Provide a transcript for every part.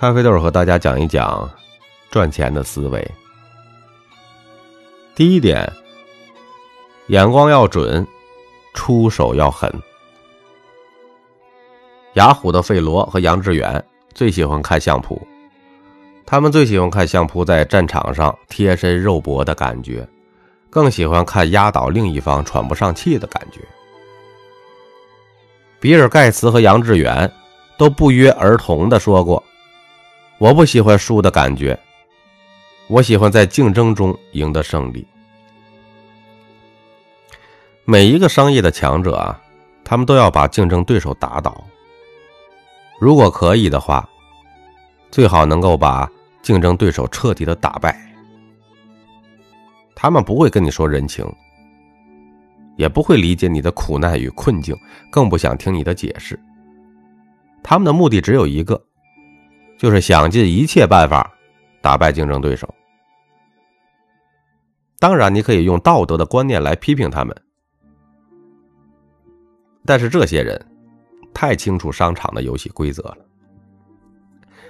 咖啡豆和大家讲一讲赚钱的思维。第一点，眼光要准，出手要狠。雅虎的费罗和杨致远最喜欢看相扑，他们最喜欢看相扑在战场上贴身肉搏的感觉，更喜欢看压倒另一方喘不上气的感觉。比尔盖茨和杨致远都不约而同的说过。我不喜欢输的感觉，我喜欢在竞争中赢得胜利。每一个商业的强者啊，他们都要把竞争对手打倒。如果可以的话，最好能够把竞争对手彻底的打败。他们不会跟你说人情，也不会理解你的苦难与困境，更不想听你的解释。他们的目的只有一个。就是想尽一切办法打败竞争对手。当然，你可以用道德的观念来批评他们，但是这些人太清楚商场的游戏规则了。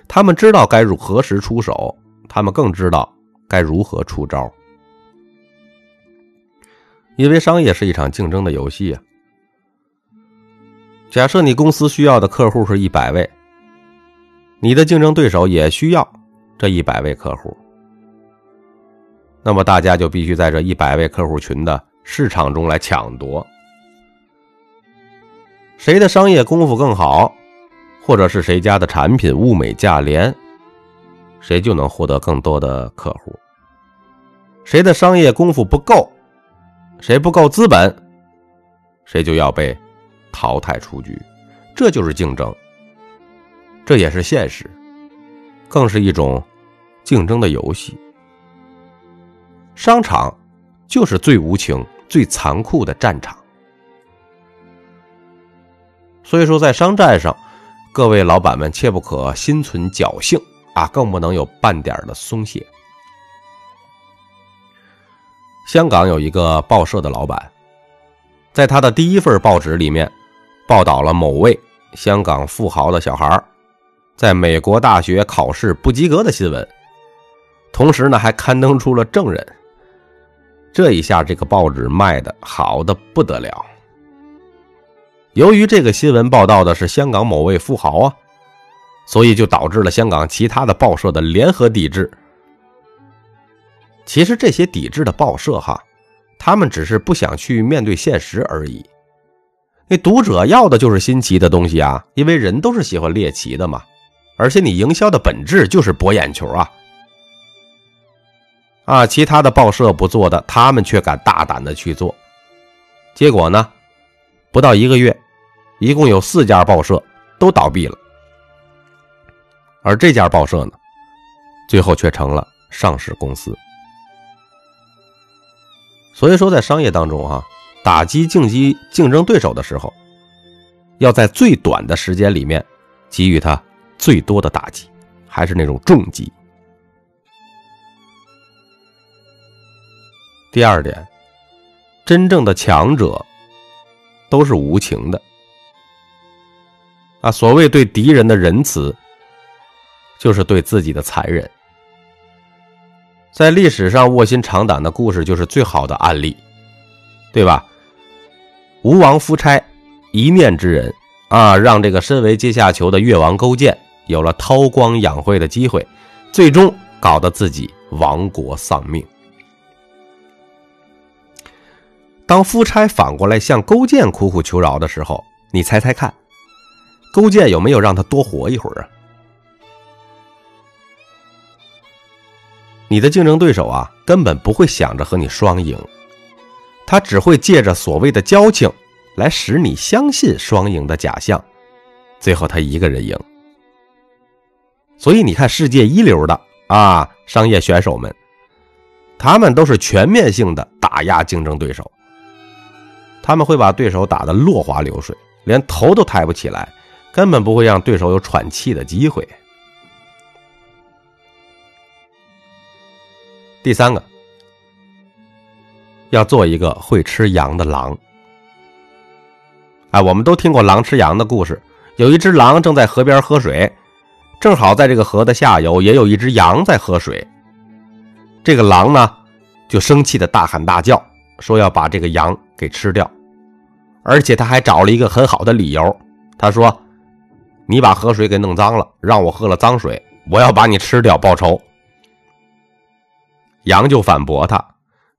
他们知道该如何时出手，他们更知道该如何出招。因为商业是一场竞争的游戏啊。假设你公司需要的客户是一百位。你的竞争对手也需要这一百位客户，那么大家就必须在这一百位客户群的市场中来抢夺。谁的商业功夫更好，或者是谁家的产品物美价廉，谁就能获得更多的客户。谁的商业功夫不够，谁不够资本，谁就要被淘汰出局。这就是竞争。这也是现实，更是一种竞争的游戏。商场就是最无情、最残酷的战场。所以说，在商战上，各位老板们切不可心存侥幸啊，更不能有半点的松懈。香港有一个报社的老板，在他的第一份报纸里面，报道了某位香港富豪的小孩在美国大学考试不及格的新闻，同时呢还刊登出了证人。这一下，这个报纸卖的好的不得了。由于这个新闻报道的是香港某位富豪啊，所以就导致了香港其他的报社的联合抵制。其实这些抵制的报社哈，他们只是不想去面对现实而已。那读者要的就是新奇的东西啊，因为人都是喜欢猎奇的嘛。而且你营销的本质就是博眼球啊！啊，其他的报社不做的，他们却敢大胆的去做。结果呢，不到一个月，一共有四家报社都倒闭了，而这家报社呢，最后却成了上市公司。所以说，在商业当中啊，打击竞技竞争对手的时候，要在最短的时间里面给予他。最多的打击，还是那种重击。第二点，真正的强者都是无情的啊！所谓对敌人的仁慈，就是对自己的残忍。在历史上卧薪尝胆的故事就是最好的案例，对吧？吴王夫差一念之仁啊，让这个身为阶下囚的越王勾践。有了韬光养晦的机会，最终搞得自己亡国丧命。当夫差反过来向勾践苦苦求饶的时候，你猜猜看，勾践有没有让他多活一会儿啊？你的竞争对手啊，根本不会想着和你双赢，他只会借着所谓的交情来使你相信双赢的假象，最后他一个人赢。所以你看，世界一流的啊商业选手们，他们都是全面性的打压竞争对手，他们会把对手打得落花流水，连头都抬不起来，根本不会让对手有喘气的机会。第三个，要做一个会吃羊的狼。哎，我们都听过狼吃羊的故事，有一只狼正在河边喝水。正好在这个河的下游也有一只羊在喝水。这个狼呢，就生气的大喊大叫，说要把这个羊给吃掉，而且他还找了一个很好的理由，他说：“你把河水给弄脏了，让我喝了脏水，我要把你吃掉报仇。”羊就反驳他，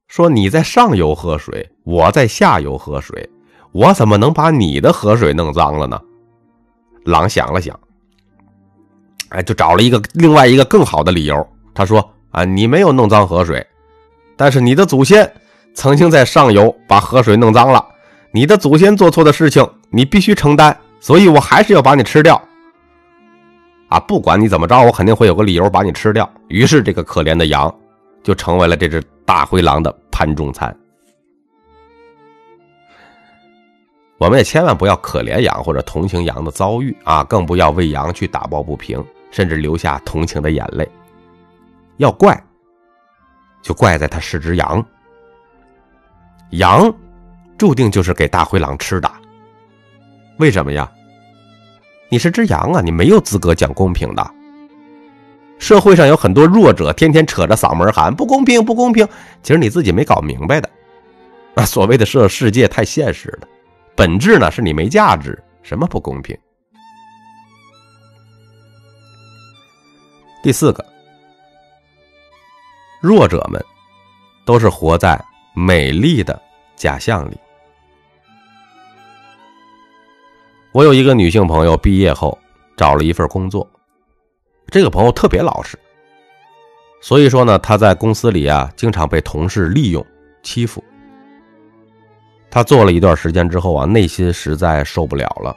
说：“你在上游喝水，我在下游喝水，我怎么能把你的河水弄脏了呢？”狼想了想，哎，就找了一个另外一个更好的理由，他说。啊，你没有弄脏河水，但是你的祖先曾经在上游把河水弄脏了。你的祖先做错的事情，你必须承担，所以我还是要把你吃掉。啊，不管你怎么着，我肯定会有个理由把你吃掉。于是，这个可怜的羊就成为了这只大灰狼的盘中餐。我们也千万不要可怜羊或者同情羊的遭遇啊，更不要为羊去打抱不平，甚至流下同情的眼泪。要怪，就怪在它是只羊。羊注定就是给大灰狼吃的。为什么呀？你是只羊啊，你没有资格讲公平的。社会上有很多弱者，天天扯着嗓门喊不公平，不公平。其实你自己没搞明白的。啊，所谓的这世界太现实了，本质呢是你没价值。什么不公平？第四个。弱者们都是活在美丽的假象里。我有一个女性朋友，毕业后找了一份工作，这个朋友特别老实，所以说呢，她在公司里啊，经常被同事利用欺负。她做了一段时间之后啊，内心实在受不了了，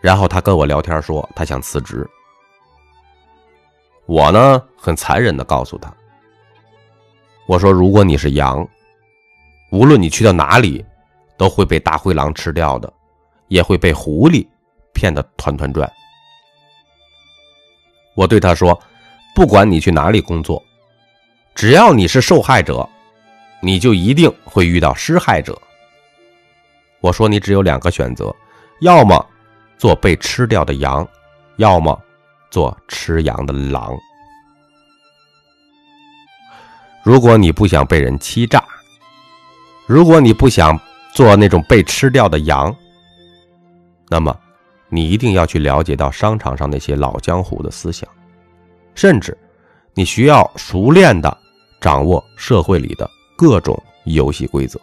然后她跟我聊天说，她想辞职。我呢，很残忍的告诉他。我说：“如果你是羊，无论你去到哪里，都会被大灰狼吃掉的，也会被狐狸骗得团团转。”我对他说：“不管你去哪里工作，只要你是受害者，你就一定会遇到施害者。”我说：“你只有两个选择，要么做被吃掉的羊，要么做吃羊的狼。”如果你不想被人欺诈，如果你不想做那种被吃掉的羊，那么你一定要去了解到商场上那些老江湖的思想，甚至你需要熟练的掌握社会里的各种游戏规则。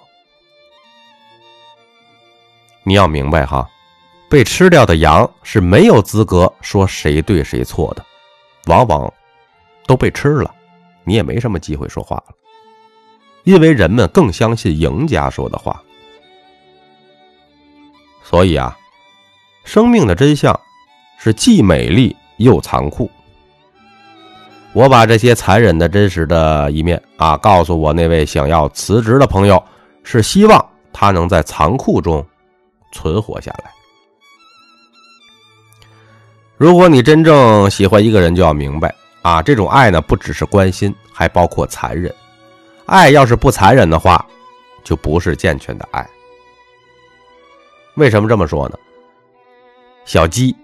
你要明白哈，被吃掉的羊是没有资格说谁对谁错的，往往都被吃了。你也没什么机会说话了，因为人们更相信赢家说的话。所以啊，生命的真相是既美丽又残酷。我把这些残忍的真实的一面啊，告诉我那位想要辞职的朋友，是希望他能在残酷中存活下来。如果你真正喜欢一个人，就要明白。啊，这种爱呢，不只是关心，还包括残忍。爱要是不残忍的话，就不是健全的爱。为什么这么说呢？小鸡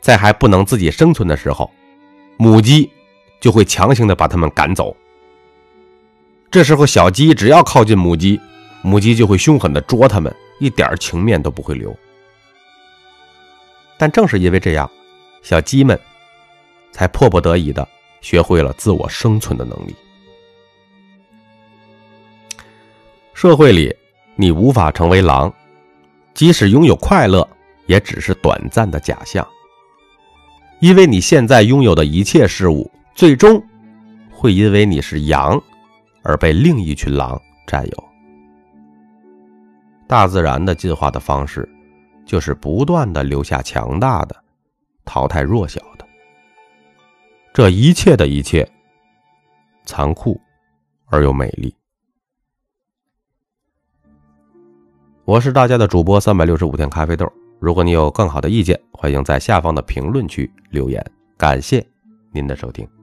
在还不能自己生存的时候，母鸡就会强行的把它们赶走。这时候，小鸡只要靠近母鸡，母鸡就会凶狠的捉它们，一点情面都不会留。但正是因为这样，小鸡们。才迫不得已的学会了自我生存的能力。社会里，你无法成为狼，即使拥有快乐，也只是短暂的假象。因为你现在拥有的一切事物，最终会因为你是羊，而被另一群狼占有。大自然的进化的方式，就是不断的留下强大的，淘汰弱小的。这一切的一切，残酷而又美丽。我是大家的主播三百六十五天咖啡豆。如果你有更好的意见，欢迎在下方的评论区留言。感谢您的收听。